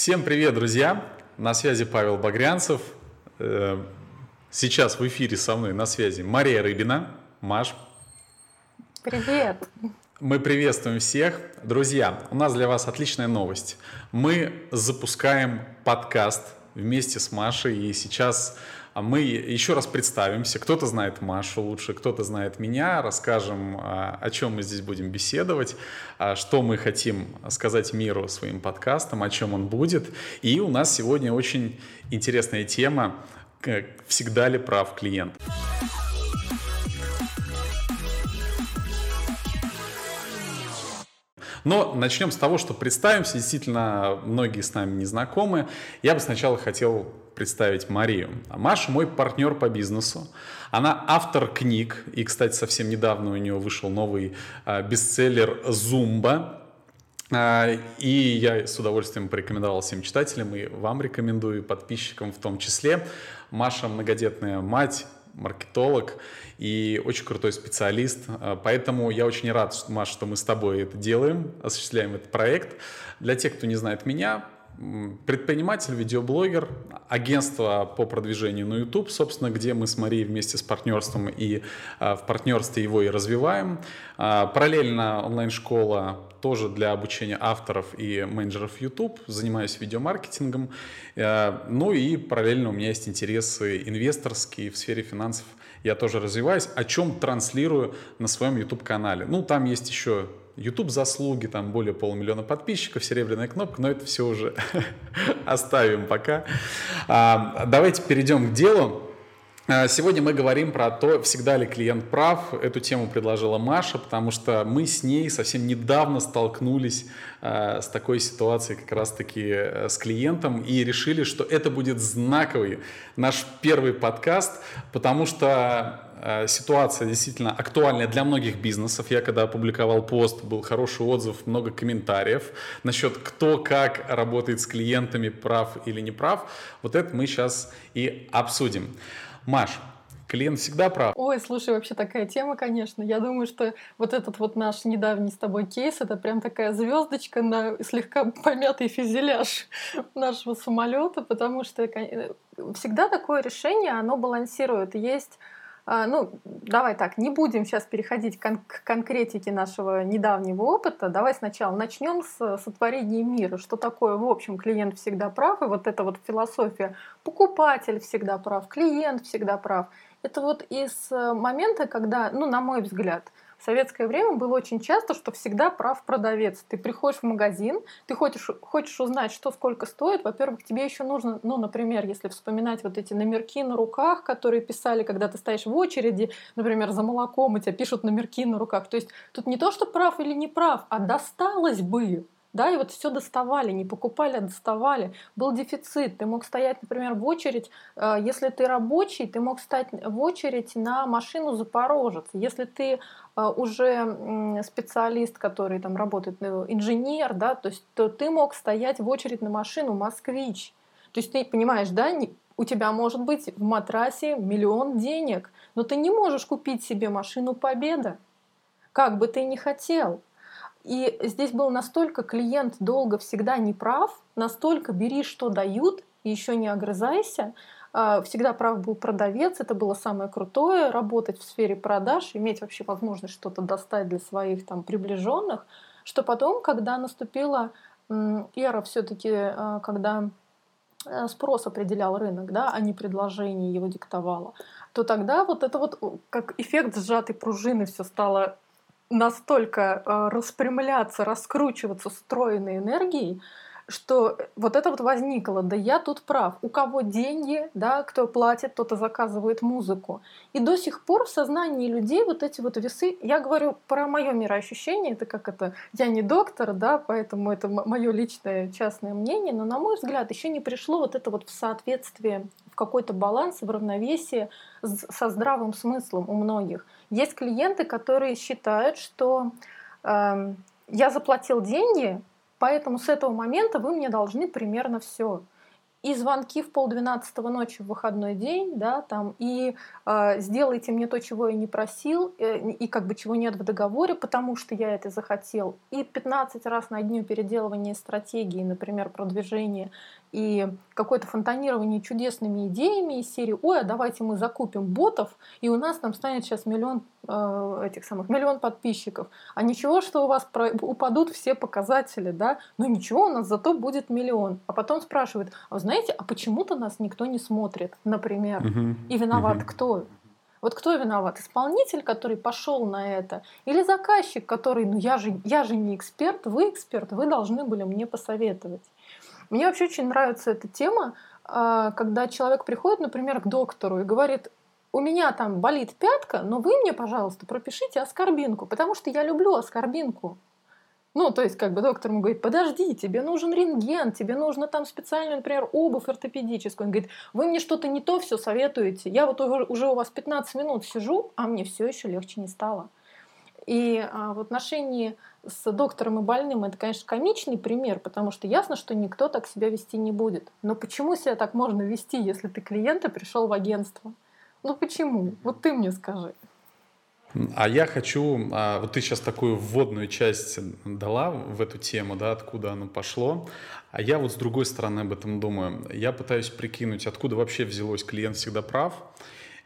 Всем привет, друзья! На связи Павел Багрянцев. Э, сейчас в эфире со мной на связи Мария Рыбина. Маш. Привет! Мы приветствуем всех. Друзья, у нас для вас отличная новость. Мы запускаем подкаст вместе с Машей, и сейчас мы еще раз представимся. Кто-то знает Машу лучше, кто-то знает меня. Расскажем, а, о чем мы здесь будем беседовать, а, что мы хотим сказать миру своим подкастом, о чем он будет. И у нас сегодня очень интересная тема «Всегда ли прав клиент?». Но начнем с того, что представимся. Действительно, многие с нами не знакомы. Я бы сначала хотел представить Марию. Маша мой партнер по бизнесу. Она автор книг, и, кстати, совсем недавно у нее вышел новый а, бестселлер «Зумба», а, и я с удовольствием порекомендовал всем читателям, и вам рекомендую, подписчикам в том числе. Маша многодетная мать, маркетолог и очень крутой специалист. А, поэтому я очень рад, Маш, что мы с тобой это делаем, осуществляем этот проект. Для тех, кто не знает меня, предприниматель, видеоблогер, агентство по продвижению на YouTube, собственно, где мы с Марией вместе с партнерством и а, в партнерстве его и развиваем. А, параллельно онлайн-школа тоже для обучения авторов и менеджеров YouTube, занимаюсь видеомаркетингом. А, ну и параллельно у меня есть интересы инвесторские в сфере финансов. Я тоже развиваюсь, о чем транслирую на своем YouTube-канале. Ну, там есть еще YouTube заслуги, там более полумиллиона подписчиков, серебряная кнопка, но это все уже оставим пока. А, давайте перейдем к делу. А, сегодня мы говорим про то, всегда ли клиент прав. Эту тему предложила Маша, потому что мы с ней совсем недавно столкнулись э, с такой ситуацией как раз-таки э, с клиентом и решили, что это будет знаковый наш первый подкаст, потому что Э, ситуация действительно актуальная для многих бизнесов. Я когда опубликовал пост, был хороший отзыв, много комментариев насчет кто как работает с клиентами, прав или не прав. Вот это мы сейчас и обсудим. Маш, клиент всегда прав. Ой, слушай, вообще такая тема, конечно. Я думаю, что вот этот вот наш недавний с тобой кейс, это прям такая звездочка на слегка помятый фюзеляж нашего самолета, потому что э, всегда такое решение, оно балансирует. Есть ну, давай так, не будем сейчас переходить к, к конкретике нашего недавнего опыта. Давай сначала начнем с сотворения мира. Что такое, в общем, клиент всегда прав, и вот эта вот философия покупатель всегда прав, клиент всегда прав. Это вот из э, момента, когда, ну, на мой взгляд, в советское время было очень часто, что всегда прав продавец. Ты приходишь в магазин, ты хочешь, хочешь узнать, что сколько стоит. Во-первых, тебе еще нужно, ну, например, если вспоминать вот эти номерки на руках, которые писали, когда ты стоишь в очереди, например, за молоком, и тебе пишут номерки на руках. То есть тут не то, что прав или не прав, а досталось бы. Да, и вот все доставали, не покупали, а доставали. Был дефицит. Ты мог стоять, например, в очередь. Э, если ты рабочий, ты мог стать в очередь на машину Запорожец. Если ты э, уже специалист, который там работает, э, инженер, да, то есть то ты мог стоять в очередь на машину Москвич. То есть ты понимаешь, да, у тебя может быть в матрасе миллион денег, но ты не можешь купить себе машину Победа, как бы ты ни хотел. И здесь был настолько клиент долго всегда не прав, настолько бери, что дают, и еще не огрызайся. А, всегда прав был продавец, это было самое крутое, работать в сфере продаж, иметь вообще возможность что-то достать для своих там приближенных, что потом, когда наступила эра все-таки, а, когда э, спрос определял рынок, да, а не предложение его диктовало, то тогда вот это вот как эффект сжатой пружины все стало настолько э, распрямляться, раскручиваться стройной энергией, что вот это вот возникло, да я тут прав, у кого деньги, да, кто платит, тот и заказывает музыку. И до сих пор в сознании людей вот эти вот весы, я говорю про мое мироощущение, это как это, я не доктор, да, поэтому это мое личное частное мнение, но на мой взгляд еще не пришло вот это вот в соответствие, в какой-то баланс, в равновесие со здравым смыслом у многих. Есть клиенты, которые считают, что э, я заплатил деньги, поэтому с этого момента вы мне должны примерно все. и звонки в полдвенадцатого ночи в выходной день, да, там, и э, сделайте мне то, чего я не просил, э, и как бы чего нет в договоре, потому что я это захотел, и 15 раз на дню переделывания стратегии, например, продвижения, и какое-то фонтанирование чудесными идеями из серии «Ой, а давайте мы закупим ботов, и у нас там станет сейчас миллион э, этих самых, миллион подписчиков». А ничего, что у вас про, упадут все показатели, да? Ну ничего, у нас зато будет миллион. А потом спрашивают, а вы знаете, а почему-то нас никто не смотрит, например. Uh-huh. И виноват uh-huh. кто? Вот кто виноват? Исполнитель, который пошел на это, или заказчик, который, ну я же, я же не эксперт, вы эксперт, вы должны были мне посоветовать. Мне вообще очень нравится эта тема, а, когда человек приходит, например, к доктору и говорит, у меня там болит пятка, но вы мне, пожалуйста, пропишите аскорбинку, потому что я люблю аскорбинку. Ну, то есть, как бы доктор ему говорит, подожди, тебе нужен рентген, тебе нужно там специальную, например, обувь ортопедическую. Он говорит, вы мне что-то не то все советуете. Я вот уже у вас 15 минут сижу, а мне все еще легче не стало. И а, в отношении с доктором и больным это, конечно, комичный пример, потому что ясно, что никто так себя вести не будет. Но почему себя так можно вести, если ты клиент и пришел в агентство? Ну почему? Вот ты мне скажи. А я хочу, а, вот ты сейчас такую вводную часть дала в эту тему, да, откуда оно пошло, а я вот с другой стороны об этом думаю. Я пытаюсь прикинуть, откуда вообще взялось клиент всегда прав.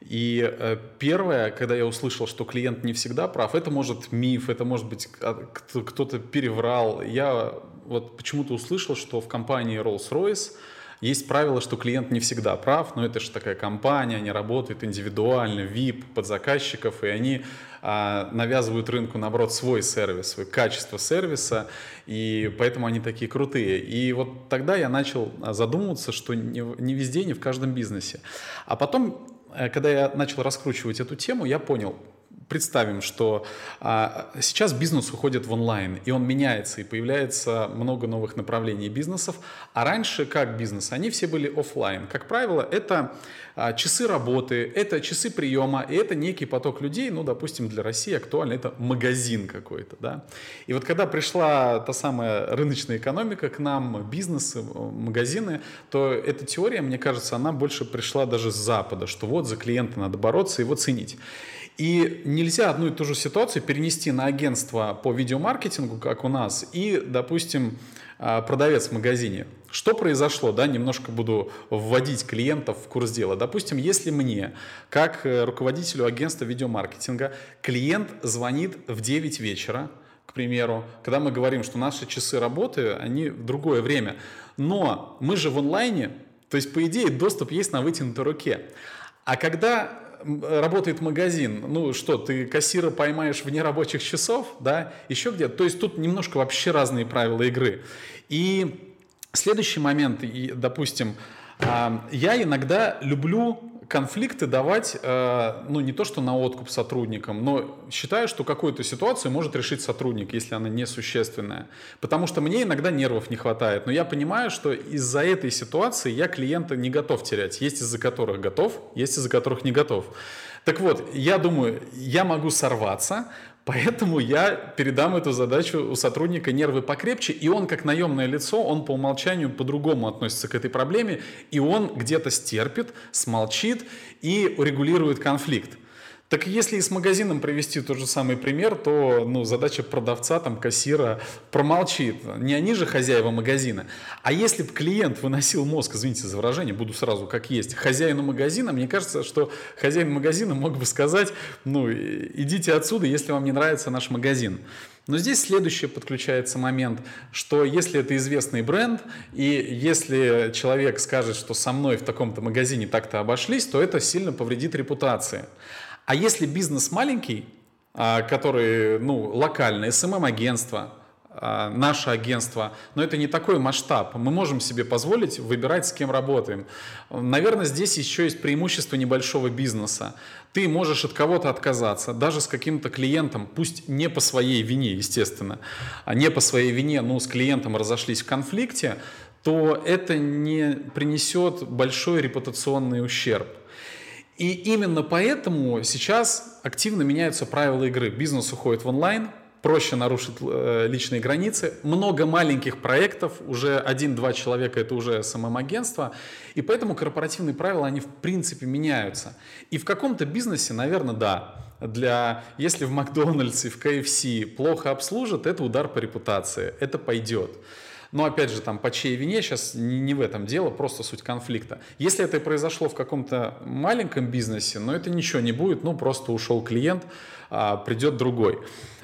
И э, первое, когда я услышал, что клиент не всегда прав, это может миф, это может быть а, кто-то переврал. Я вот почему-то услышал, что в компании Rolls-Royce есть правило, что клиент не всегда прав, но это же такая компания, они работают индивидуально, VIP, под заказчиков, и они а, навязывают рынку, наоборот, свой сервис, свое качество сервиса, и поэтому они такие крутые. И вот тогда я начал задумываться, что не, не везде, не в каждом бизнесе. А потом Э, когда я начал раскручивать эту тему, я понял, представим, что а, сейчас бизнес уходит в онлайн, и он меняется, и появляется много новых направлений бизнесов. А раньше как бизнес? Они все были офлайн. Как правило, это а, часы работы, это часы приема, и это некий поток людей, ну, допустим, для России актуально, это магазин какой-то, да. И вот когда пришла та самая рыночная экономика к нам, бизнесы, магазины, то эта теория, мне кажется, она больше пришла даже с Запада, что вот за клиента надо бороться, его ценить. И нельзя одну и ту же ситуацию перенести на агентство по видеомаркетингу, как у нас, и, допустим, а, продавец в магазине. Что произошло, да, немножко буду вводить клиентов в курс дела. Допустим, если мне, как э, руководителю агентства видеомаркетинга, клиент звонит в 9 вечера, к примеру, когда мы говорим, что наши часы работы, они в другое время, но мы же в онлайне, то есть, по идее, доступ есть на вытянутой руке. А когда работает магазин, ну что, ты кассира поймаешь вне рабочих часов, да, еще где-то. То есть тут немножко вообще разные правила игры. И следующий момент, и, допустим, а, я иногда люблю конфликты давать, э, ну, не то что на откуп сотрудникам, но считаю, что какую-то ситуацию может решить сотрудник, если она несущественная. Потому что мне иногда нервов не хватает, но я понимаю, что из-за этой ситуации я клиента не готов терять. Есть из-за которых готов, есть из-за которых не готов. Так вот, я думаю, я могу сорваться, Поэтому я передам эту задачу у сотрудника нервы покрепче, и он как наемное лицо, он по умолчанию по-другому относится к этой проблеме, и он где-то стерпит, смолчит и урегулирует конфликт. Так если и с магазином привести тот же самый пример, то ну, задача продавца, там, кассира промолчит. Не они же хозяева магазина. А если бы клиент выносил мозг, извините за выражение, буду сразу как есть, хозяину магазина, мне кажется, что хозяин магазина мог бы сказать, ну, идите отсюда, если вам не нравится наш магазин. Но здесь следующий подключается момент, что если это известный бренд, и если человек скажет, что со мной в таком-то магазине так-то обошлись, то это сильно повредит репутации. А если бизнес маленький, а, который, ну, локальный, СММ-агентство, а, наше агентство, но это не такой масштаб. Мы можем себе позволить выбирать, с кем работаем. Наверное, здесь еще есть преимущество небольшого бизнеса. Ты можешь от кого-то отказаться, даже с каким-то клиентом, пусть не по своей вине, естественно, а не по своей вине, но с клиентом разошлись в конфликте, то это не принесет большой репутационный ущерб. И именно поэтому сейчас активно меняются правила игры. Бизнес уходит в онлайн, проще нарушить э, личные границы. Много маленьких проектов, уже один-два человека это уже СММ-агентство, и поэтому корпоративные правила, они в принципе меняются. И в каком-то бизнесе, наверное, да, для, если в Макдональдсе, в КФС плохо обслужат, это удар по репутации, это пойдет. Но опять же, там по чьей вине сейчас не, в этом дело, просто суть конфликта. Если это произошло в каком-то маленьком бизнесе, но это ничего не будет, ну просто ушел клиент, а, придет другой.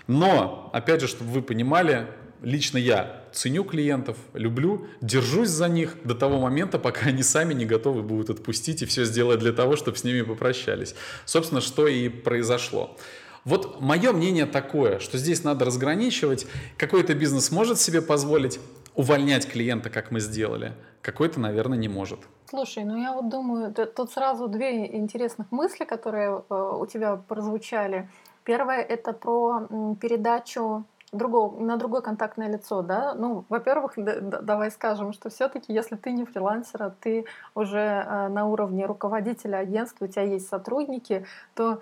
Но, опять же, чтобы вы понимали, лично я ценю клиентов, люблю, держусь за них до того момента, пока они сами не готовы будут отпустить и все сделать для того, чтобы с ними попрощались. Собственно, что и произошло. Вот мое мнение такое, что здесь надо разграничивать. Какой-то бизнес может себе позволить увольнять клиента, как мы сделали, какой-то, наверное, не может. Слушай, ну я вот думаю, тут сразу две интересных мысли, которые э, у тебя прозвучали. Первое это про передачу другого, на другое контактное лицо, да, ну, во-первых, да, да, давай скажем, что все-таки, если ты не фрилансер, а ты уже э, на уровне руководителя агентства, у тебя есть сотрудники, то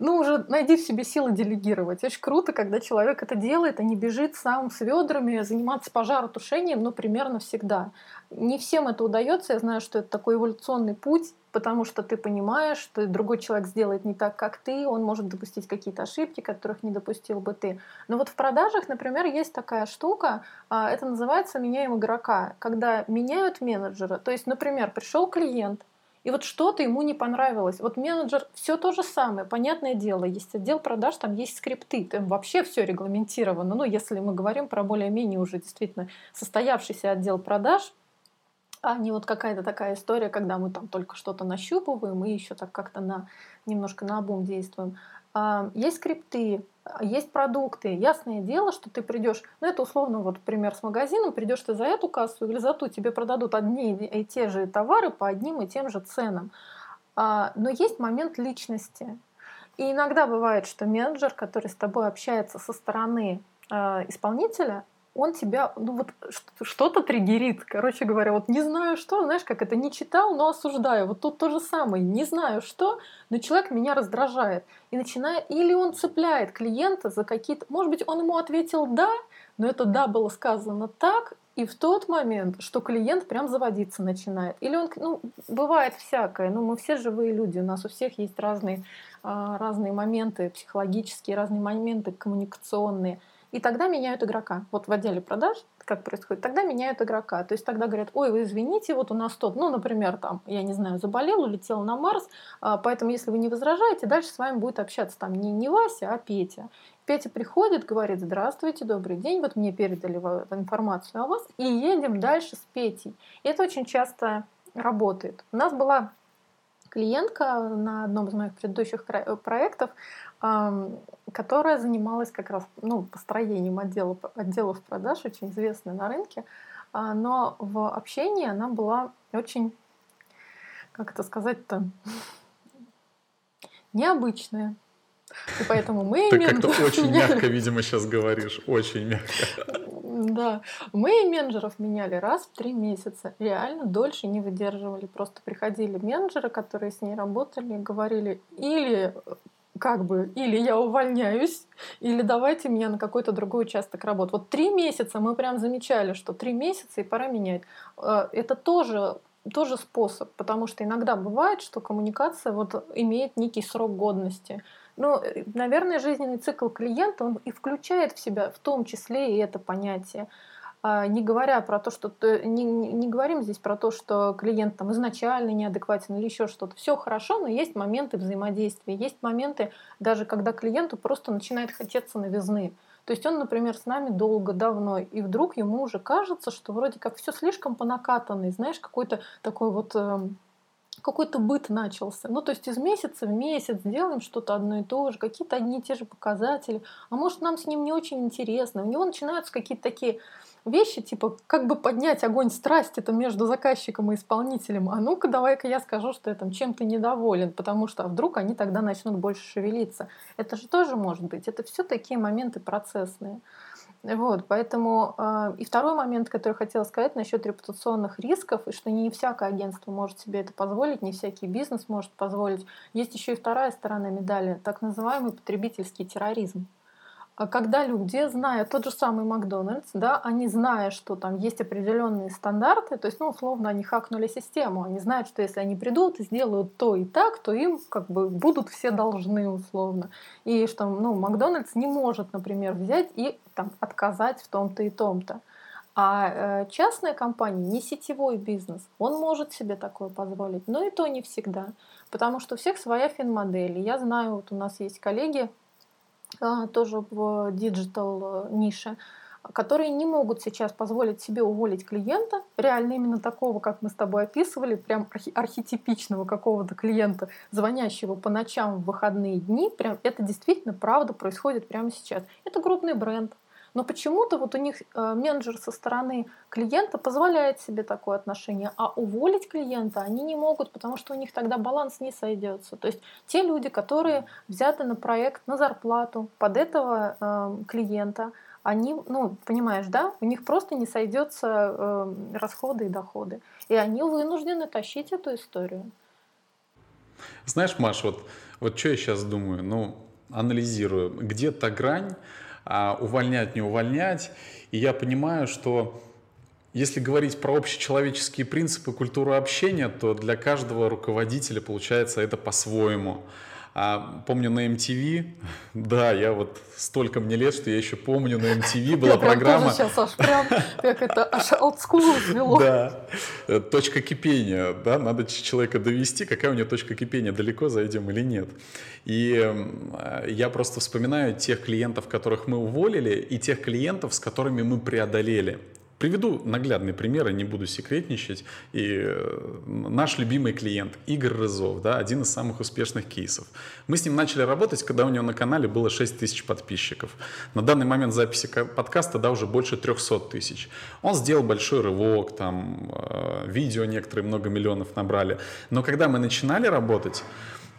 ну, уже найди в себе силы делегировать. Очень круто, когда человек это делает, а не бежит сам с ведрами заниматься пожаротушением, но примерно всегда. Не всем это удается, я знаю, что это такой эволюционный путь, потому что ты понимаешь, что другой человек сделает не так, как ты, он может допустить какие-то ошибки, которых не допустил бы ты. Но вот в продажах, например, есть такая штука, а, это называется меняем игрока, когда меняют менеджера. То есть, например, пришел клиент, и вот что-то ему не понравилось. Вот менеджер все то же самое, понятное дело, есть отдел продаж, там есть скрипты, там вообще все регламентировано. Ну, если мы говорим про более-менее уже действительно состоявшийся отдел продаж, а не вот какая-то такая история, когда мы там только что-то нащупываем и еще так как-то на, немножко на обум действуем. А, есть скрипты, есть продукты. Ясное дело, что ты придешь, ну это условно вот пример с магазином, придешь ты за эту кассу или за ту, тебе продадут одни и те же товары по одним и тем же ценам. А, но есть момент личности. И иногда бывает, что менеджер, который с тобой общается со стороны а, исполнителя, он тебя, ну вот что-то триггерит. Короче говоря, вот не знаю что, знаешь, как это не читал, но осуждаю. Вот тут то же самое, не знаю что, но человек меня раздражает. И начинает, или он цепляет клиента за какие-то, может быть, он ему ответил «да», но это «да» было сказано так, и в тот момент, что клиент прям заводиться начинает. Или он, ну, бывает всякое, ну, мы все живые люди, у нас у всех есть разные, а, разные моменты психологические, разные моменты коммуникационные – и тогда меняют игрока. Вот в отделе продаж как происходит, тогда меняют игрока. То есть тогда говорят, ой, вы извините, вот у нас тот, ну, например, там, я не знаю, заболел, улетел на Марс, а, поэтому если вы не возражаете, дальше с вами будет общаться там не, не Вася, а Петя. Петя приходит, говорит, здравствуйте, добрый день, вот мне передали информацию о вас, и едем дальше с Петей. И это очень часто работает. У нас была клиентка на одном из моих предыдущих проектов, которая занималась как раз ну, построением отдела, отделов продаж, очень известная на рынке. А, но в общении она была очень, как это сказать-то, необычная. И поэтому мы Ты как-то очень мягко, видимо, сейчас говоришь. Очень мягко. Да. Мы менеджеров меняли раз в три месяца. Реально дольше не выдерживали. Просто приходили менеджеры, которые с ней работали, говорили, или как бы или я увольняюсь, или давайте меня на какой-то другой участок работы. Вот три месяца мы прям замечали, что три месяца и пора менять. Э, это тоже тоже способ, потому что иногда бывает, что коммуникация вот имеет некий срок годности. Но, э, наверное, жизненный цикл клиента он и включает в себя в том числе и это понятие. А, не говоря про то, что не, не говорим здесь про то, что клиент там изначально неадекватен или еще что-то. Все хорошо, но есть моменты взаимодействия, есть моменты, даже когда клиенту просто начинает хотеться новизны. То есть он, например, с нами долго, давно, и вдруг ему уже кажется, что вроде как все слишком по накатанной, знаешь, какой-то такой вот эм, какой-то быт начался. Ну, то есть из месяца в месяц делаем что-то одно и то же, какие-то одни и те же показатели. А может, нам с ним не очень интересно. У него начинаются какие-то такие вещи, типа, как бы поднять огонь страсти это между заказчиком и исполнителем. А ну-ка, давай-ка я скажу, что я там чем-то недоволен, потому что а вдруг они тогда начнут больше шевелиться. Это же тоже может быть. Это все такие моменты процессные. Вот, поэтому э, и второй момент, который хотела сказать насчет репутационных рисков, и что не всякое агентство может себе это позволить, не всякий бизнес может позволить. Есть еще и вторая сторона медали, так называемый потребительский терроризм. А когда люди, зная тот же самый Макдональдс, да, они зная, что там есть определенные стандарты, то есть, ну, условно, они хакнули систему, они знают, что если они придут и сделают то и так, то им как бы будут все должны условно. И что, ну, Макдональдс не может, например, взять и там отказать в том-то и том-то. А э, частная компания не сетевой бизнес, он может себе такое позволить, но и то не всегда, потому что у всех своя финмодель. Я знаю, вот у нас есть коллеги, тоже в digital э, нише, которые не могут сейчас позволить себе уволить клиента, реально именно такого, как мы с тобой описывали, прям архетипичного какого-то клиента, звонящего по ночам в выходные дни, прям это действительно правда происходит прямо сейчас. Это крупный бренд, но почему-то вот у них э, менеджер со стороны клиента позволяет себе такое отношение, а уволить клиента они не могут, потому что у них тогда баланс не сойдется. То есть те люди, которые взяты на проект на зарплату под этого э, клиента, они, ну, понимаешь, да, у них просто не сойдется э, расходы и доходы. И они вынуждены тащить эту историю. Знаешь, Маш, вот, вот что я сейчас думаю, ну, анализирую, где то грань, а, увольнять, не увольнять. И я понимаю, что если говорить про общечеловеческие принципы культуры общения, то для каждого руководителя получается это по-своему. А, помню на MTV, да, я вот столько мне лет, что я еще помню, на MTV была я программа... сейчас аж прям, как это, аж олдскул. Да, э, точка кипения, да, надо человека довести, какая у него точка кипения, далеко зайдем или нет. И э, я просто вспоминаю тех клиентов, которых мы уволили, и тех клиентов, с которыми мы преодолели. Приведу наглядный пример, не буду секретничать. И э, наш любимый клиент Игорь Рызов, да, один из самых успешных кейсов. Мы с ним начали работать, когда у него на канале было 6 тысяч подписчиков. На данный момент записи подкаста да, уже больше 300 тысяч. Он сделал большой рывок, там, э, видео некоторые много миллионов набрали. Но когда мы начинали работать,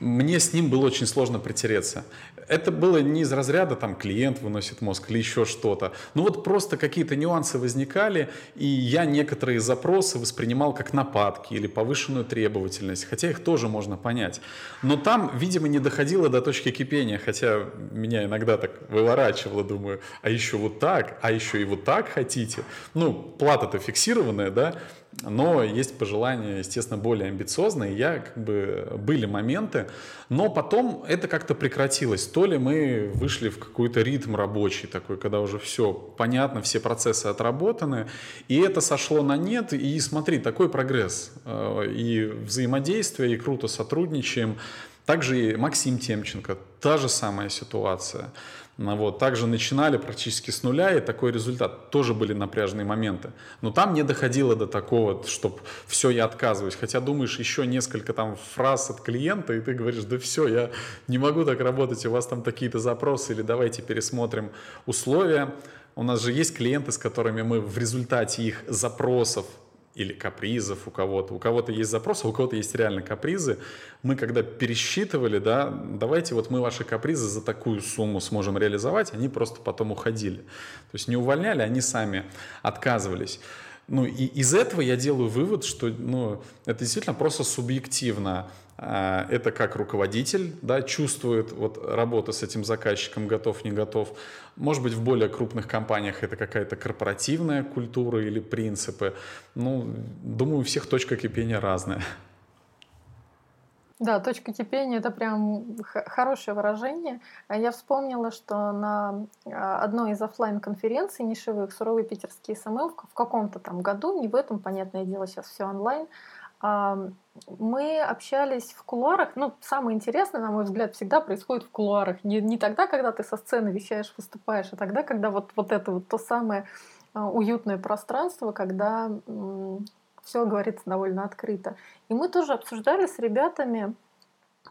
мне с ним было очень сложно притереться. Это было не из разряда там клиент выносит мозг или еще что-то. Ну вот просто какие-то нюансы возникали, и я некоторые запросы воспринимал как нападки или повышенную требовательность, хотя их тоже можно понять. Но там, видимо, не доходило до точки кипения, хотя меня иногда так выворачивало, думаю, а еще вот так, а еще и вот так хотите. Ну, плата-то фиксированная, да, но есть пожелания, естественно, более амбициозные. Я, как бы, были моменты, но потом это как-то прекратилось. То ли мы вышли в какой-то ритм рабочий такой, когда уже все понятно, все процессы отработаны, и это сошло на нет. И смотри, такой прогресс э, и взаимодействие, и круто сотрудничаем. Также и Максим Темченко, та же самая ситуация. Ну вот. Также начинали практически с нуля, и такой результат. Тоже были напряженные моменты. Но там не доходило до такого, чтобы все, я отказываюсь. Хотя думаешь еще несколько там фраз от клиента, и ты говоришь, да все, я не могу так работать, у вас там такие-то запросы, или давайте пересмотрим условия. У нас же есть клиенты, с которыми мы в результате их запросов или капризов у кого-то. У кого-то есть запросы, у кого-то есть реально капризы. Мы когда пересчитывали, да, давайте вот мы ваши капризы за такую сумму сможем реализовать, они просто потом уходили. То есть не увольняли, они сами отказывались. Ну и из этого я делаю вывод, что ну, это действительно просто субъективно. А, это как руководитель да, чувствует вот, работу с этим заказчиком, готов, не готов. Может быть, в более крупных компаниях это какая-то корпоративная культура или принципы. Ну, думаю, у всех точка кипения разная. Да, точка кипения это прям хорошее выражение. А я вспомнила, что на а, одной из офлайн конференций нишевых суровый питерский SMM в каком-то там году, не в этом, понятное дело, сейчас все онлайн, мы общались в кулуарах. Ну, самое интересное, на мой взгляд, всегда происходит в кулуарах. Не, не тогда, когда ты со сцены вещаешь, выступаешь, а тогда, когда вот, вот это вот то самое а, уютное пространство, когда все говорится довольно открыто. И мы тоже обсуждали с ребятами,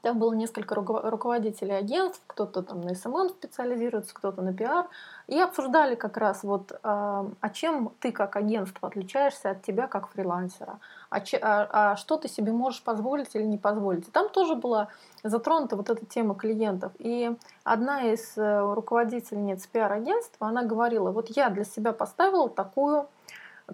там было несколько руководителей агентств, кто-то там на SMM специализируется, кто-то на пиар, и обсуждали как раз вот, а, а чем ты как агентство отличаешься от тебя как фрилансера, а, че, а, а что ты себе можешь позволить или не позволить. Там тоже была затронута вот эта тема клиентов. И одна из э, руководительниц пиар-агентства, она говорила, вот я для себя поставила такую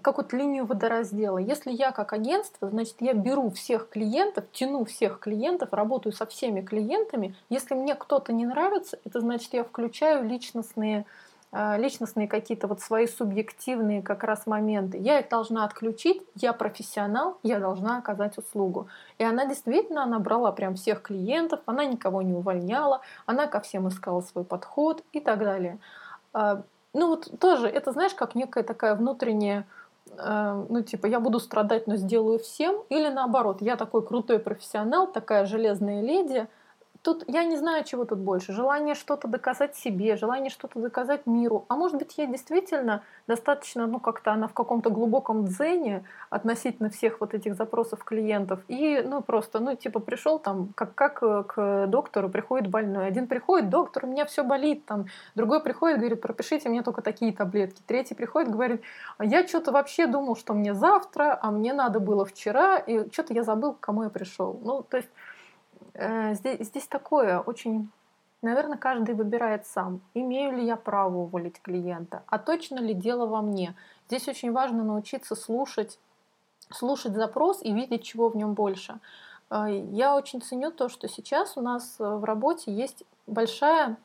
как вот линию водораздела. Если я как агентство, значит, я беру всех клиентов, тяну всех клиентов, работаю со всеми клиентами. Если мне кто-то не нравится, это значит, я включаю личностные а, личностные какие-то вот свои субъективные как раз моменты. Я их должна отключить, я профессионал, я должна оказать услугу. И она действительно, она брала прям всех клиентов, она никого не увольняла, она ко всем искала свой подход и так далее. А, ну вот тоже, это знаешь, как некая такая внутренняя ну, типа, я буду страдать, но сделаю всем, или наоборот, я такой крутой профессионал, такая железная леди, Тут я не знаю, чего тут больше. Желание что-то доказать себе, желание что-то доказать миру. А может быть, я действительно достаточно, ну, как-то она в каком-то глубоком дзене относительно всех вот этих запросов клиентов. И, ну, просто, ну, типа, пришел там, как, как э, к доктору приходит больной. Один приходит, доктор, у меня все болит. Там, другой приходит, говорит, пропишите мне только такие таблетки. Третий приходит, говорит, «А я что-то вообще думал, что мне завтра, а мне надо было вчера, и что-то я забыл, к кому я пришел. Ну, то есть здесь, здесь такое очень... Наверное, каждый выбирает сам, имею ли я право уволить клиента, а точно ли дело во мне. Здесь очень важно научиться слушать, слушать запрос и видеть, чего в нем больше. Э, я очень ценю то, что сейчас у нас э, в работе есть большая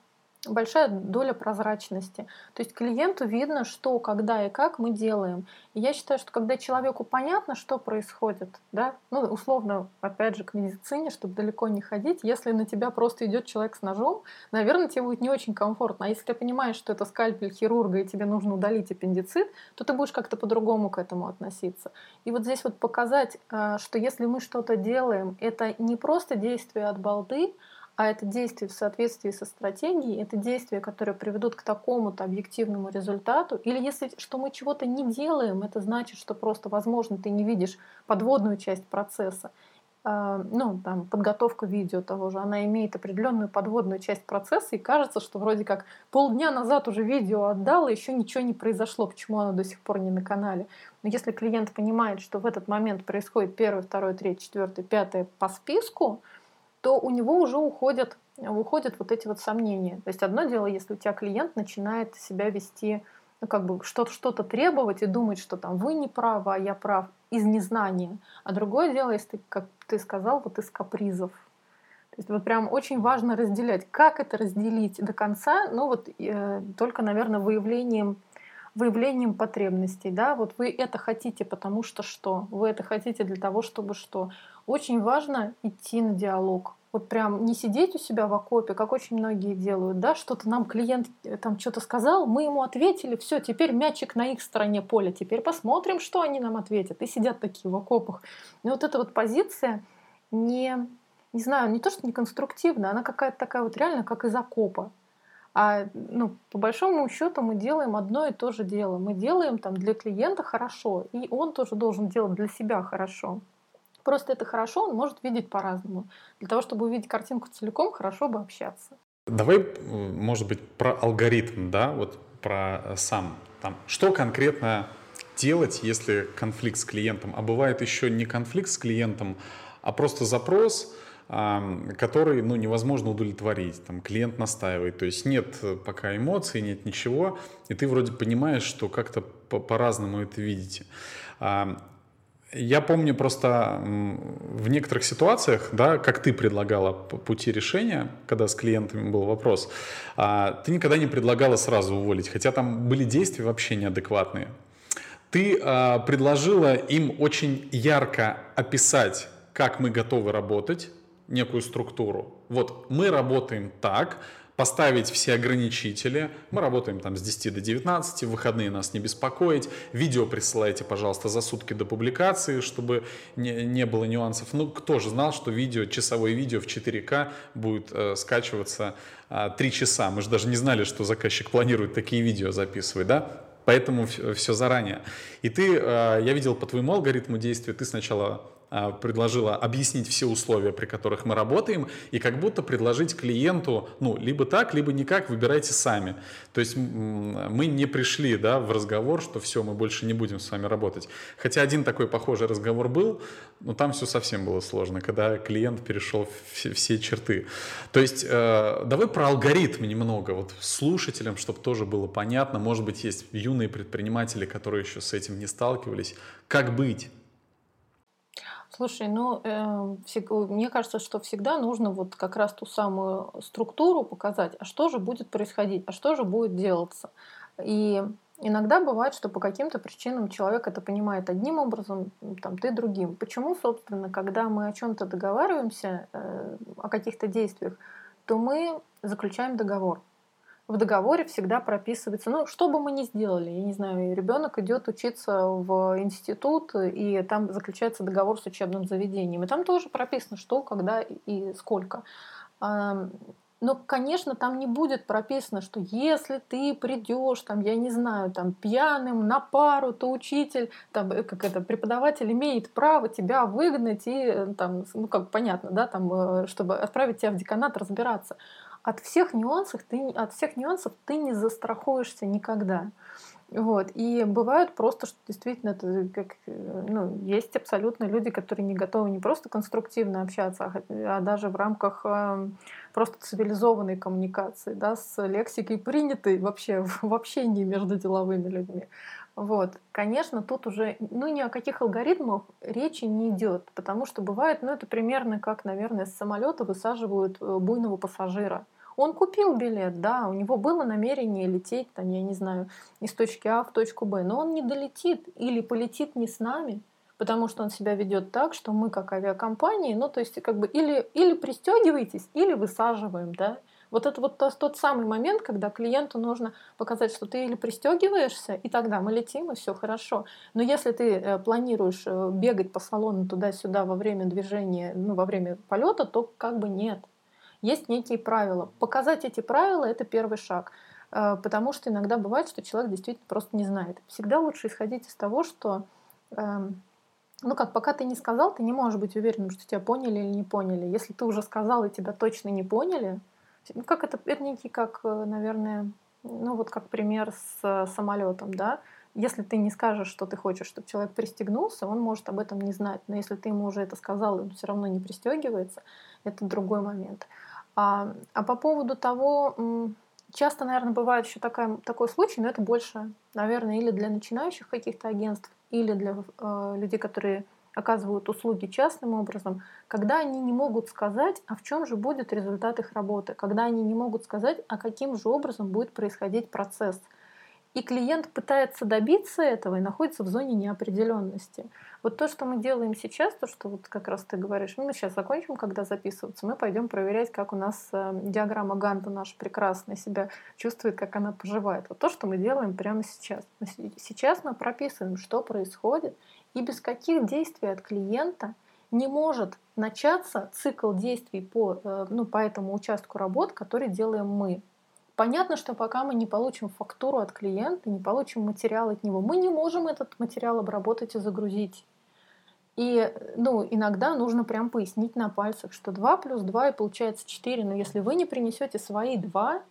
большая доля прозрачности. То есть клиенту видно, что, когда и как мы делаем. И я считаю, что когда человеку понятно, что происходит, да, ну, условно, опять же, к медицине, чтобы далеко не ходить, если на тебя просто идет человек с ножом, наверное, тебе будет не очень комфортно. А если ты понимаешь, что это скальпель хирурга и тебе нужно удалить аппендицит, то ты будешь как-то по-другому к этому относиться. И вот здесь вот показать, э, что если мы что-то делаем, это не просто действие от балды, а это действие в соответствии со стратегией, это действия, которые приведут к такому-то объективному результату. Или если что мы чего-то не делаем, это значит, что просто, возможно, ты не видишь подводную часть процесса. А, ну, там, подготовка видео того же, она имеет определенную подводную часть процесса, и кажется, что вроде как полдня назад уже видео отдал, и еще ничего не произошло, почему оно до сих пор не на канале. Но если клиент понимает, что в этот момент происходит первое, второе, третье, четвертое, пятое по списку, то у него уже уходят, уходят вот эти вот сомнения. То есть одно дело, если у тебя клиент начинает себя вести, ну, как бы что-то что требовать и думать, что там вы не правы, а я прав, из незнания. А другое дело, если как ты сказал, вот из капризов. То есть вот прям очень важно разделять. Как это разделить до конца? Ну вот э, только, наверное, выявлением выявлением потребностей, да, вот вы это хотите, потому что что, вы это хотите для того, чтобы что. Очень важно идти на диалог, вот прям не сидеть у себя в окопе, как очень многие делают, да, что-то нам клиент э, там что-то сказал, мы ему ответили, все, теперь мячик на их стороне поля, теперь посмотрим, что они нам ответят. И сидят такие в окопах. И вот эта вот позиция не, не знаю, не то, что не конструктивная, она какая-то такая вот реально, как из окопа. А ну, по большому счету мы делаем одно и то же дело. Мы делаем там для клиента хорошо, и он тоже должен делать для себя хорошо. Просто это хорошо, он может видеть по-разному. Для того, чтобы увидеть картинку целиком, хорошо бы общаться. Давай, может быть, про алгоритм, да, вот про э, сам там. Что конкретно делать, если конфликт с клиентом? А бывает еще не конфликт с клиентом, а просто запрос, который ну, невозможно удовлетворить. Там, клиент настаивает, то есть нет пока эмоций, нет ничего, и ты вроде понимаешь, что как-то по-разному это видите. Я помню просто в некоторых ситуациях, да, как ты предлагала пути решения, когда с клиентами был вопрос, а, ты никогда не предлагала сразу уволить, хотя там были действия вообще неадекватные. Ты а, предложила им очень ярко описать, как мы готовы работать, некую структуру. Вот мы работаем так, поставить все ограничители. Мы работаем там с 10 до 19, в выходные нас не беспокоить. Видео присылайте, пожалуйста, за сутки до публикации, чтобы не, не было нюансов. Ну, кто же знал, что видео, часовое видео в 4К будет э, скачиваться э, 3 часа. Мы же даже не знали, что заказчик планирует такие видео записывать, да? Поэтому все заранее. И ты, э, я видел по твоему алгоритму действия, ты сначала а, предложила объяснить все условия, при которых мы работаем, и как будто предложить клиенту, ну, либо так, либо никак, выбирайте сами. То есть мы не пришли, да, в разговор, что все, мы больше не будем с вами работать. Хотя один такой похожий разговор был, но там все совсем было сложно, когда клиент перешел все, все черты. То есть э, давай про алгоритм немного, вот слушателям, чтобы тоже было понятно. Может быть, есть юные предприниматели, которые еще с этим не сталкивались. Как быть? Слушай, ну, э, мне кажется, что всегда нужно вот как раз ту самую структуру показать, а что же будет происходить, а что же будет делаться. И иногда бывает, что по каким-то причинам человек это понимает одним образом, там, ты другим. Почему, собственно, когда мы о чем-то договариваемся, э, о каких-то действиях, то мы заключаем договор в договоре всегда прописывается, ну, что бы мы ни сделали, я не знаю, ребенок идет учиться в институт, и там заключается договор с учебным заведением, и там тоже прописано, что, когда и сколько. Но, конечно, там не будет прописано, что если ты придешь, там, я не знаю, там, пьяным на пару, то учитель, там, э, как это, преподаватель имеет право тебя выгнать и, э, там, ну, как понятно, да, там, э, чтобы отправить тебя в деканат разбираться от всех нюансов ты, от всех нюансов ты не застрахуешься никогда. Вот. И бывает просто, что действительно это как, ну, есть абсолютно люди, которые не готовы не просто конструктивно общаться, а, а даже в рамках э, просто цивилизованной коммуникации, да, с лексикой принятой вообще в общении между деловыми людьми. Вот. Конечно, тут уже ну, ни о каких алгоритмах речи не идет, потому что бывает, ну это примерно как, наверное, с самолета высаживают э, буйного пассажира. Он купил билет, да, у него было намерение лететь, там, я не знаю, из точки А в точку Б, но он не долетит или полетит не с нами, потому что он себя ведет так, что мы как авиакомпания, ну то есть как бы или, или пристегивайтесь, или высаживаем, да. Вот это вот тот, самый момент, когда клиенту нужно показать, что ты или пристегиваешься, и тогда мы летим, и все хорошо. Но если ты э, планируешь э, бегать по салону туда-сюда во время движения, ну, во время полета, то как бы нет есть некие правила. Показать эти правила – это первый шаг. Э, потому что иногда бывает, что человек действительно просто не знает. Всегда лучше исходить из того, что эм, ну как, пока ты не сказал, ты не можешь быть уверенным, что тебя поняли или не поняли. Если ты уже сказал и тебя точно не поняли, ну как это, это некий, как, э, наверное, ну вот как пример с э, самолетом, да, если ты не скажешь, что ты хочешь, чтобы человек пристегнулся, он может об этом не знать. Но если ты ему уже это сказал, и он все равно не пристегивается, это другой момент. А, а по поводу того, часто, наверное, бывает еще такая, такой случай, но это больше, наверное, или для начинающих каких-то агентств, или для э, людей, которые оказывают услуги частным образом, когда они не могут сказать, а в чем же будет результат их работы, когда они не могут сказать, а каким же образом будет происходить процесс – и клиент пытается добиться этого и находится в зоне неопределенности. Вот то, что мы делаем сейчас, то, что вот как раз ты говоришь, мы сейчас закончим, когда записываться, мы пойдем проверять, как у нас э, диаграмма Ганта наша прекрасная себя чувствует, как она поживает. Вот то, что мы делаем прямо сейчас. Сейчас мы прописываем, что происходит, и без каких действий от клиента не может начаться цикл действий по, э, ну, по этому участку работ, который делаем мы. Понятно, что пока мы не получим фактуру от клиента, не получим материал от него, мы не можем этот материал обработать и загрузить. И ну, иногда нужно прям пояснить на пальцах, что 2 плюс 2 и получается 4. Но если вы не принесете свои 2,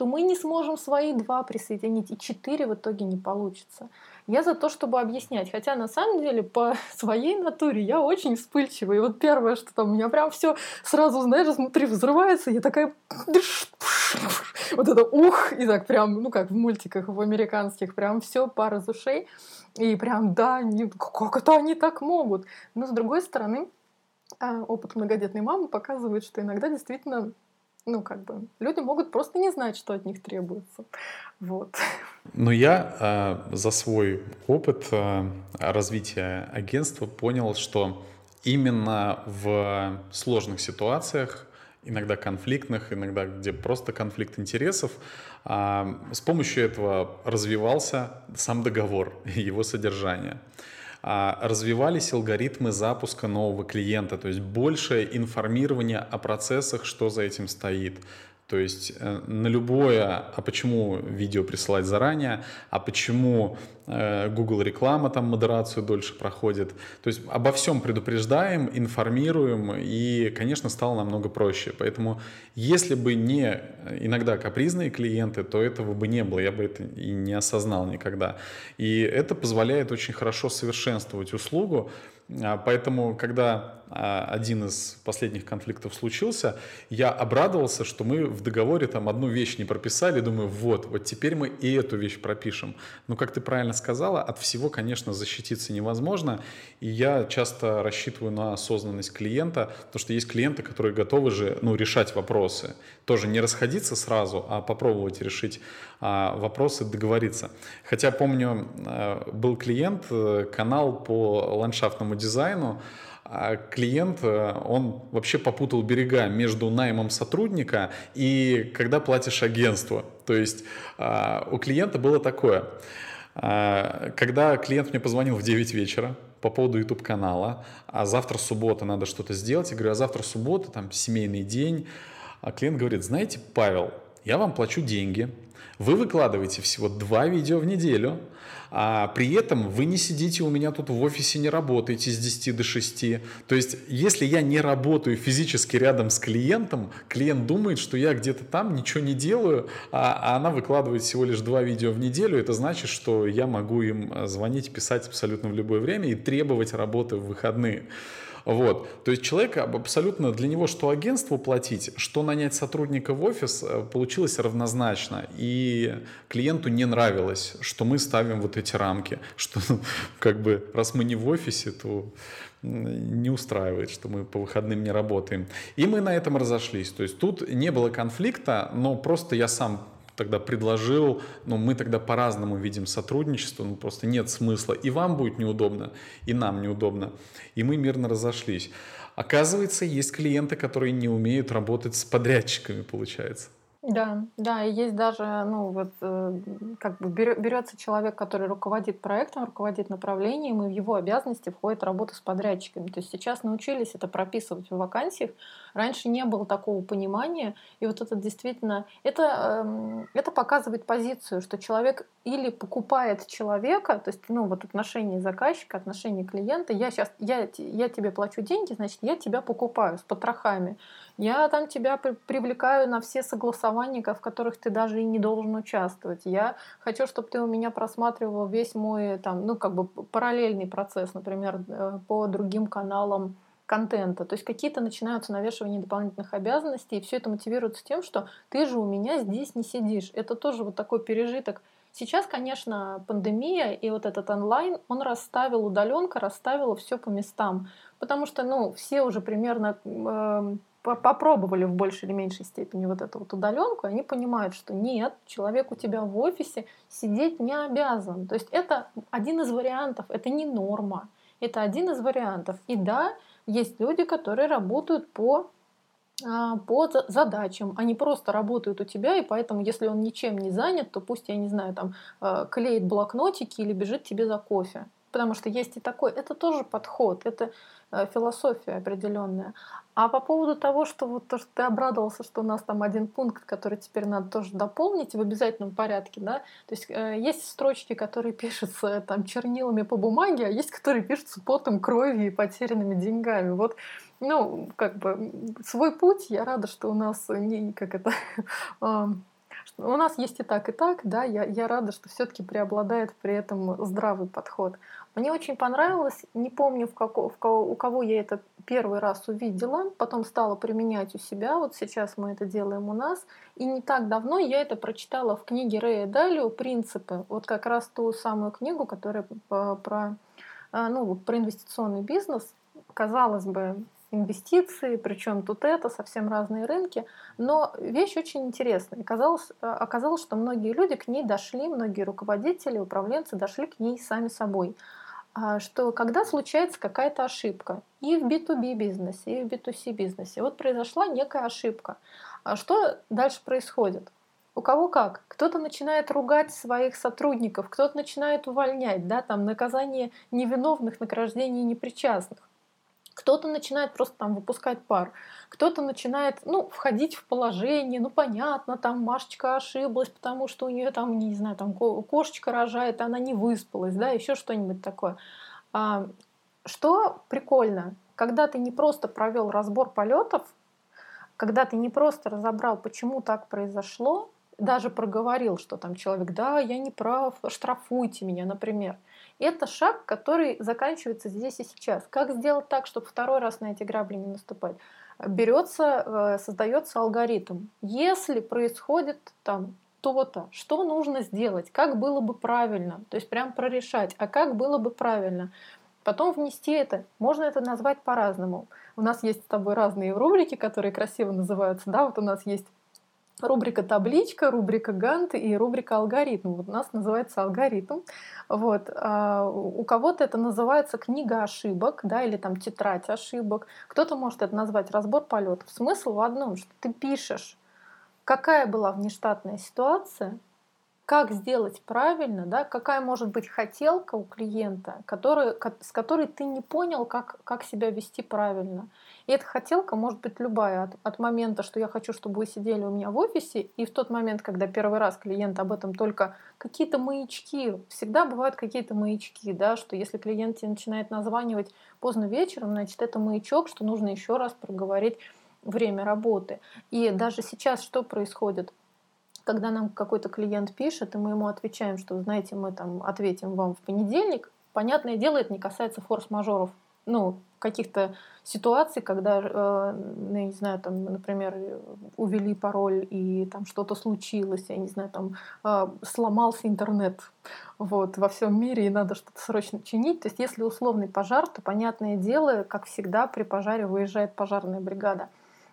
то мы не сможем свои 2 присоединить, и 4 в итоге не получится. Я за то, чтобы объяснять. Хотя на самом деле по своей натуре я очень вспыльчивая. И вот первое, что там у меня прям все сразу, знаешь, внутри взрывается, я такая вот это ух, и так прям, ну как в мультиках, в американских, прям все пар из ушей. И прям, да, не, как это они так могут? Но с другой стороны, а, опыт многодетной мамы показывает, что иногда действительно ну, как бы, люди могут просто не знать, что от них требуется. Вот. Но я э, за свой опыт э, развития агентства понял, что именно в сложных ситуациях, иногда конфликтных, иногда где просто конфликт интересов, э, с помощью этого развивался сам договор и его содержание. А, развивались алгоритмы запуска нового клиента, то есть больше информирования о процессах, что за этим стоит. То есть э, на любое, а почему видео присылать заранее, а почему э, Google реклама там модерацию дольше проходит. То есть обо всем предупреждаем, информируем и, конечно, стало намного проще. Поэтому если бы не иногда капризные клиенты, то этого бы не было, я бы это и не осознал никогда. И это позволяет очень хорошо совершенствовать услугу, Поэтому, когда а, один из последних конфликтов случился, я обрадовался, что мы в договоре там одну вещь не прописали, думаю, вот, вот теперь мы и эту вещь пропишем. Но, как ты правильно сказала, от всего, конечно, защититься невозможно, и я часто рассчитываю на осознанность клиента, потому что есть клиенты, которые готовы же, ну, решать вопросы, тоже не расходиться сразу, а попробовать решить а, вопросы, договориться. Хотя помню, а, был клиент, э, канал по ландшафтному дизайну, а клиент, э, он вообще попутал берега между наймом сотрудника и когда платишь агентству. То есть а, у клиента было такое. А, когда клиент мне позвонил в 9 вечера, по поводу YouTube канала, а завтра суббота, надо что-то сделать. Я говорю, а завтра суббота, там семейный день. А клиент говорит, знаете, Павел, я вам плачу деньги, вы выкладываете всего два видео в неделю, а при этом вы не сидите у меня тут в офисе, не работаете с 10 до 6. То есть, если я не работаю физически рядом с клиентом, клиент думает, что я где-то там ничего не делаю, а, а она выкладывает всего лишь два видео в неделю. Это значит, что я могу им звонить, писать абсолютно в любое время и требовать работы в выходные. Вот. То есть человек абсолютно для него, что агентству платить, что нанять сотрудника в офис, э, получилось равнозначно. И клиенту не нравилось, что мы ставим вот эти рамки, что как бы раз мы не в офисе, то не устраивает, что мы по выходным не работаем. И мы на этом разошлись. То есть тут не было конфликта, но просто я сам тогда предложил, но мы тогда по-разному видим сотрудничество, ну просто нет смысла. И вам будет неудобно, и нам неудобно. И мы мирно разошлись. Оказывается, есть клиенты, которые не умеют работать с подрядчиками, получается. Да, да, и есть даже, ну вот, э, как бы берется человек, который руководит проектом, руководит направлением, и в его обязанности входит работа с подрядчиками. То есть сейчас научились это прописывать в вакансиях. Раньше не было такого понимания, и вот это действительно, это, эм, это показывает позицию, что человек или покупает человека, то есть, ну вот отношение заказчика, отношение клиента, я сейчас, я, я тебе плачу деньги, значит, я тебя покупаю с потрохами. Я там тебя привлекаю на все согласования, в которых ты даже и не должен участвовать. Я хочу, чтобы ты у меня просматривал весь мой там, ну, как бы параллельный процесс, например, э, по другим каналам контента. То есть какие-то начинаются навешивания дополнительных обязанностей, и все это мотивируется тем, что ты же у меня здесь не сидишь. Это тоже вот такой пережиток. Сейчас, конечно, пандемия и вот этот онлайн, он расставил, удаленка расставила все по местам. Потому что, ну, все уже примерно э, попробовали в большей или меньшей степени вот эту вот удаленку, они понимают, что нет, человек у тебя в офисе сидеть не обязан. То есть это один из вариантов, это не норма, это один из вариантов. И да, есть люди, которые работают по а, по задачам. Они просто работают у тебя, и поэтому, если он ничем не занят, то пусть, я не знаю, там а, клеит блокнотики или бежит тебе за кофе. Потому что есть и такой, это тоже подход, это э, философия определенная. А по поводу того, что вот то, что ты обрадовался, что у нас там один пункт, который теперь надо тоже дополнить в обязательном порядке, да, то есть э, есть строчки, которые пишутся там чернилами по бумаге, а есть, которые пишутся потом, кровью и потерянными деньгами. Вот, ну, как бы свой путь, я рада, что у нас не, как это, у нас есть и так, и так, да, я, я рада, что все-таки преобладает при этом здравый подход. Мне очень понравилось, не помню, в како, в кого, у кого я это первый раз увидела, потом стала применять у себя, вот сейчас мы это делаем у нас, и не так давно я это прочитала в книге Рэя Далио «Принципы», вот как раз ту самую книгу, которая про, а, ну, про инвестиционный бизнес, казалось бы, инвестиции, причем тут это, совсем разные рынки. Но вещь очень интересная. Оказалось, э, оказалось, что многие люди к ней дошли, многие руководители, управленцы дошли к ней сами собой. А, что когда случается какая-то ошибка и в B2B бизнесе, и в B2C бизнесе, вот произошла некая ошибка. А что дальше происходит? У кого как? Кто-то начинает ругать своих сотрудников, кто-то начинает увольнять, да, там наказание невиновных, награждение непричастных. Кто-то начинает просто там выпускать пар, кто-то начинает, ну, входить в положение, ну, понятно, там Машечка ошиблась, потому что у нее там, не знаю, там кошечка рожает, она не выспалась, да, еще что-нибудь такое. А, что прикольно, когда ты не просто провел разбор полетов, когда ты не просто разобрал, почему так произошло, даже проговорил, что там человек, да, я не прав, штрафуйте меня, например. Это шаг, который заканчивается здесь и сейчас. Как сделать так, чтобы второй раз на эти грабли не наступать? Берется, э, создается алгоритм. Если происходит там то-то, что нужно сделать, как было бы правильно, то есть прям прорешать, а как было бы правильно. Потом внести это. Можно это назвать по-разному. У нас есть с тобой разные рубрики, которые красиво называются. Да, вот у нас есть рубрика табличка, рубрика гант и рубрика алгоритм. Вот у нас называется алгоритм. Вот. А у кого-то это называется книга ошибок, да, или там тетрадь ошибок. Кто-то может это назвать разбор полетов. Смысл в одном, что ты пишешь, какая была внештатная ситуация, как сделать правильно, да, какая может быть хотелка у клиента, который, с которой ты не понял, как, как себя вести правильно. И эта хотелка может быть любая, от, от момента, что я хочу, чтобы вы сидели у меня в офисе, и в тот момент, когда первый раз клиент об этом только какие-то маячки, всегда бывают какие-то маячки, да, что если клиент тебе начинает названивать поздно вечером, значит, это маячок, что нужно еще раз проговорить время работы. И даже сейчас что происходит? Когда нам какой-то клиент пишет, и мы ему отвечаем, что, знаете, мы там ответим вам в понедельник, понятное дело, это не касается форс-мажоров, ну, каких-то ситуаций, когда, э, ну, я не знаю, там, например, увели пароль и там что-то случилось, я не знаю, там э, сломался интернет вот, во всем мире и надо что-то срочно чинить. То есть если условный пожар, то, понятное дело, как всегда, при пожаре выезжает пожарная бригада.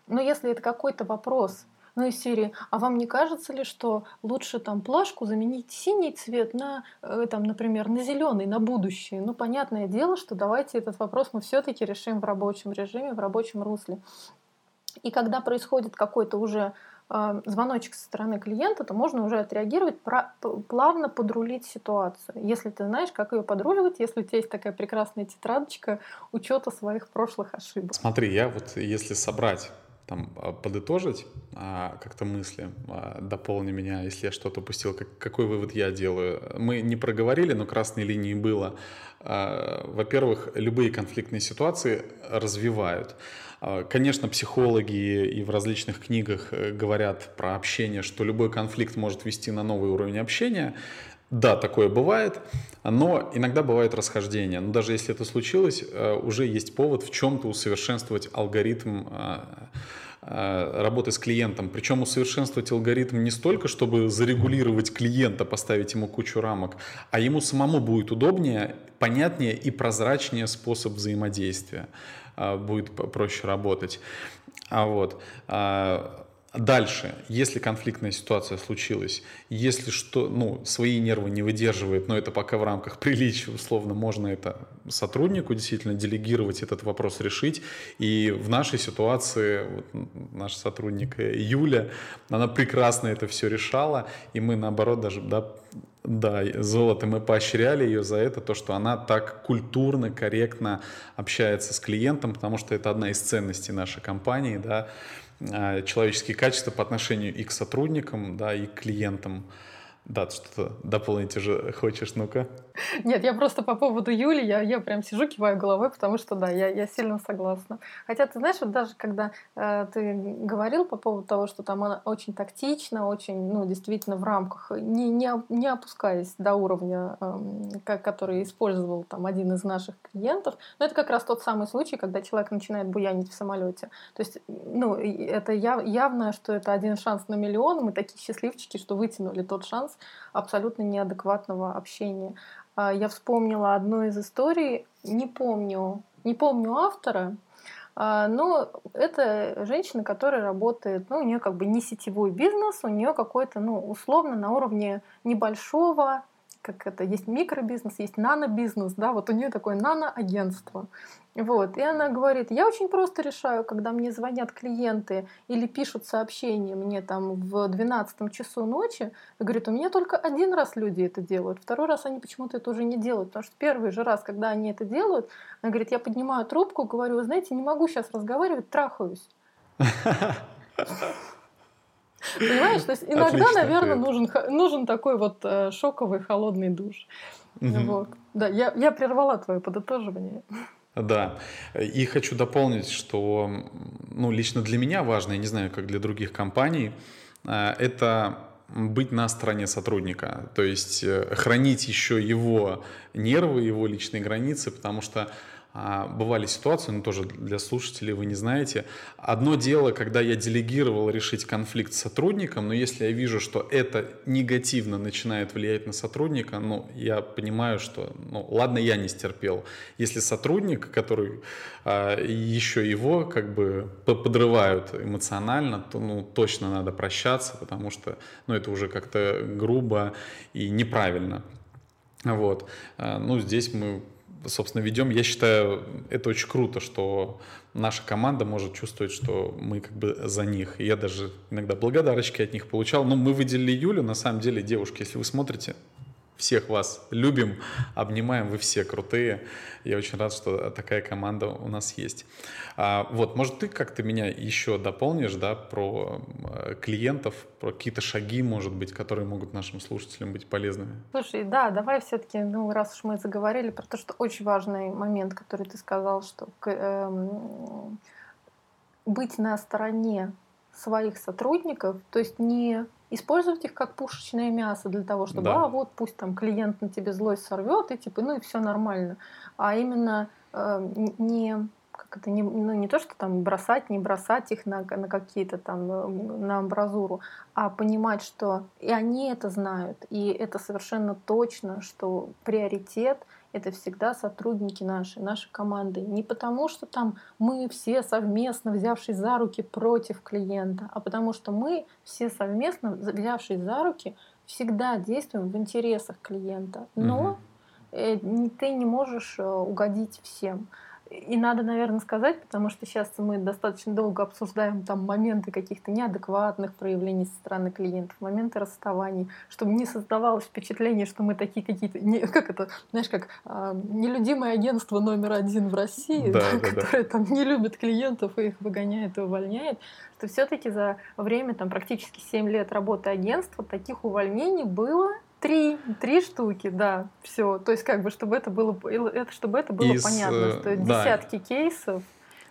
Но если это какой-то вопрос, ну из серии, а вам не кажется ли, что лучше там плашку заменить синий цвет на, э, там, например, на зеленый, на будущее? Ну, понятное дело, что давайте этот вопрос мы все-таки решим в рабочем режиме, в рабочем русле. И когда происходит какой-то уже э, звоночек со стороны клиента, то можно уже отреагировать, плавно подрулить ситуацию. Если ты знаешь, как ее подруливать, если у тебя есть такая прекрасная тетрадочка учета своих прошлых ошибок. Смотри, я вот если собрать там а, подытожить а, как-то мысли, а, дополни меня, если я что-то упустил, как, какой вывод я делаю. Мы не проговорили, но красной линии было. А, во-первых, любые конфликтные ситуации развивают. А, конечно, психологи и в различных книгах э, говорят про общение, что любой конфликт может вести на новый уровень общения. Да, такое бывает, но иногда бывает расхождение. Но даже если это случилось, э, уже есть повод в чем-то усовершенствовать алгоритм э, э, работы с клиентом. Причем усовершенствовать алгоритм не столько, чтобы зарегулировать клиента, поставить ему кучу рамок, а ему самому будет удобнее, понятнее и прозрачнее способ взаимодействия. Будет проще работать. А вот. Дальше, если конфликтная ситуация случилась, если что, ну, свои нервы не выдерживает, но это пока в рамках приличия, условно, можно это сотруднику действительно делегировать, этот вопрос решить. И в нашей ситуации вот, наш сотрудник Юля, она прекрасно это все решала, и мы наоборот даже, да, да, золото, мы поощряли ее за это, то, что она так культурно, корректно общается с клиентом, потому что это одна из ценностей нашей компании, да, человеческие качества по отношению и к сотрудникам, да, и к клиентам. Да, что-то дополнить уже хочешь, ну-ка. Нет, я просто по поводу Юли, я, я прям сижу, киваю головой, потому что, да, я, я сильно согласна. Хотя, ты знаешь, вот даже когда э, ты говорил по поводу того, что там она очень тактична, очень, ну, действительно в рамках, не, не, не опускаясь до уровня, э, который использовал там один из наших клиентов, но это как раз тот самый случай, когда человек начинает буянить в самолете. То есть, ну, это яв, явно, что это один шанс на миллион, мы такие счастливчики, что вытянули тот шанс, абсолютно неадекватного общения. А, я вспомнила одну из историй, не помню, не помню автора, а, но это женщина, которая работает, ну, у нее как бы не сетевой бизнес, у нее какой-то, ну, условно на уровне небольшого как это, есть микробизнес, есть нанобизнес, да, вот у нее такое наноагентство. Вот, и она говорит, я очень просто решаю, когда мне звонят клиенты или пишут сообщения мне там в 12 часу ночи, говорит, у меня только один раз люди это делают, второй раз они почему-то это уже не делают, потому что первый же раз, когда они это делают, она говорит, я поднимаю трубку, говорю, знаете, не могу сейчас разговаривать, трахаюсь. Понимаешь, то есть иногда, наверное, нужен, нужен такой вот э, шоковый холодный душ. Угу. Вот. Да, я, я прервала твое подытоживание. Да, и хочу дополнить, что ну, лично для меня важно, я не знаю, как для других компаний, э, это быть на стороне сотрудника, то есть э, хранить еще его нервы, его личные границы, потому что бывали ситуации, но тоже для слушателей вы не знаете. Одно дело, когда я делегировал решить конфликт с сотрудником, но если я вижу, что это негативно начинает влиять на сотрудника, ну, я понимаю, что, ну, ладно, я не стерпел. Если сотрудник, который а, еще его как бы подрывают эмоционально, то, ну, точно надо прощаться, потому что, ну, это уже как-то грубо и неправильно. Вот. А, ну, здесь мы собственно, ведем. Я считаю, это очень круто, что наша команда может чувствовать, что мы как бы за них. Я даже иногда благодарочки от них получал. Но мы выделили Юлю, на самом деле, девушки, если вы смотрите, всех вас любим, обнимаем, вы все крутые. Я очень рад, что такая команда у нас есть. А, вот, может, ты как-то меня еще дополнишь, да, про э, клиентов, про какие-то шаги, может быть, которые могут нашим слушателям быть полезными? Слушай, да, давай все-таки, ну, раз уж мы заговорили про то, что очень важный момент, который ты сказал, что эм, быть на стороне своих сотрудников, то есть не использовать их как пушечное мясо для того, чтобы, да. а вот пусть там клиент на тебе злость сорвет, и типа, ну и все нормально. А именно э, не как это не, ну, не то, что там бросать, не бросать их на, на какие-то там, э, на амбразуру, а понимать, что и они это знают, и это совершенно точно, что приоритет — это всегда сотрудники наши, нашей команды. Не потому, что там мы все совместно, взявшись за руки против клиента, а потому что мы все совместно, взявшись за руки, всегда действуем в интересах клиента. Но угу. ты не можешь э, угодить всем. И надо, наверное, сказать, потому что сейчас мы достаточно долго обсуждаем там моменты каких-то неадекватных проявлений со стороны клиентов, моменты расставаний, чтобы не создавалось впечатление, что мы такие какие-то, не, как это, знаешь, как а, нелюдимое агентство номер один в России, да, да, которое да. там не любит клиентов и их выгоняет и увольняет, что все-таки за время там практически 7 лет работы агентства таких увольнений было Три, три штуки, да, все. То есть как бы, чтобы это было, это, чтобы это было Из, понятно, э, что да. десятки кейсов.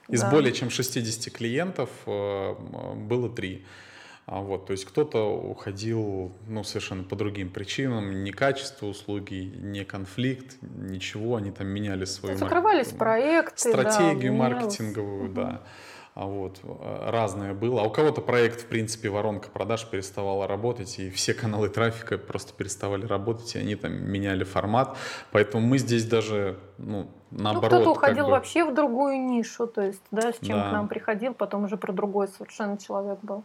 Из да. более чем 60 клиентов э, было три. А вот, то есть кто-то уходил ну, совершенно по другим причинам, не качество услуги, не конфликт, ничего, они там меняли свою Закрывались марк... проекты, стратегию да, маркетинговую, угу. да. А вот, э, разное было. А у кого-то проект, в принципе, воронка продаж переставала работать, и все каналы трафика просто переставали работать, и они там меняли формат. Поэтому мы здесь даже, ну, наоборот... Ну, кто-то уходил бы... вообще в другую нишу, то есть, да, с чем да. к нам приходил, потом уже про другой совершенно человек был.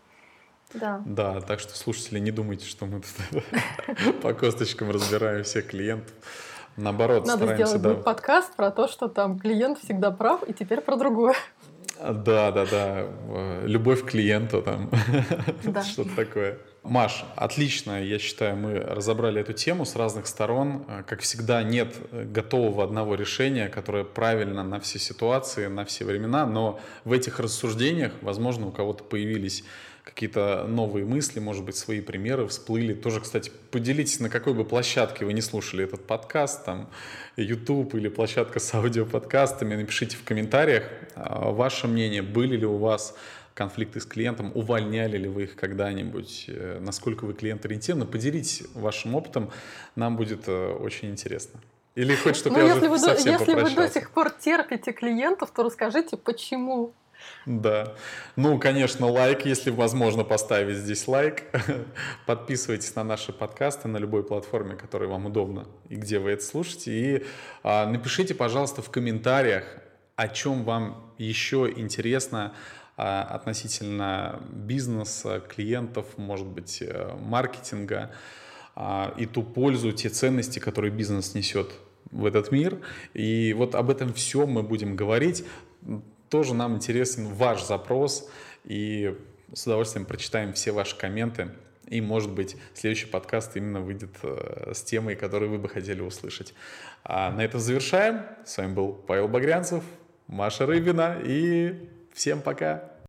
Да. Да, так что, слушатели, не думайте, что мы тут по косточкам разбираем всех клиентов. Наоборот, Надо стараемся... сделать да... подкаст про то, что там клиент всегда прав, и теперь про другое. Да, да, да. Любовь к клиенту там. Да. Что-то такое. Маш, отлично, я считаю, мы разобрали эту тему с разных сторон. Как всегда, нет готового одного решения, которое правильно на все ситуации, на все времена, но в этих рассуждениях, возможно, у кого-то появились какие-то новые мысли, может быть, свои примеры всплыли. Тоже, кстати, поделитесь, на какой бы площадке вы не слушали этот подкаст, там, YouTube или площадка с аудиоподкастами, напишите в комментариях а, ваше мнение, были ли у вас конфликты с клиентом, увольняли ли вы их когда-нибудь, э, насколько вы клиент-ориентированы, поделитесь вашим опытом, нам будет э, очень интересно. Или хоть, чтобы ну, я если уже вы, совсем Если вы до сих пор терпите клиентов, то расскажите, почему. Да. Ну, конечно, лайк, если возможно, поставить здесь лайк. Подписывайтесь на наши подкасты на любой платформе, которая вам удобна и где вы это слушаете. И а, напишите, пожалуйста, в комментариях, о чем вам еще интересно а, относительно бизнеса, клиентов, может быть, э, маркетинга. а, и ту пользу, те ценности, которые бизнес несет в этот мир. И вот об этом все мы будем говорить. Тоже нам интересен ваш запрос, и с удовольствием прочитаем все ваши комменты. И, может быть, следующий подкаст именно выйдет э, с темой, которую вы бы хотели услышать. А на этом завершаем. С вами был Павел Багрянцев, Маша Рыбина и всем пока.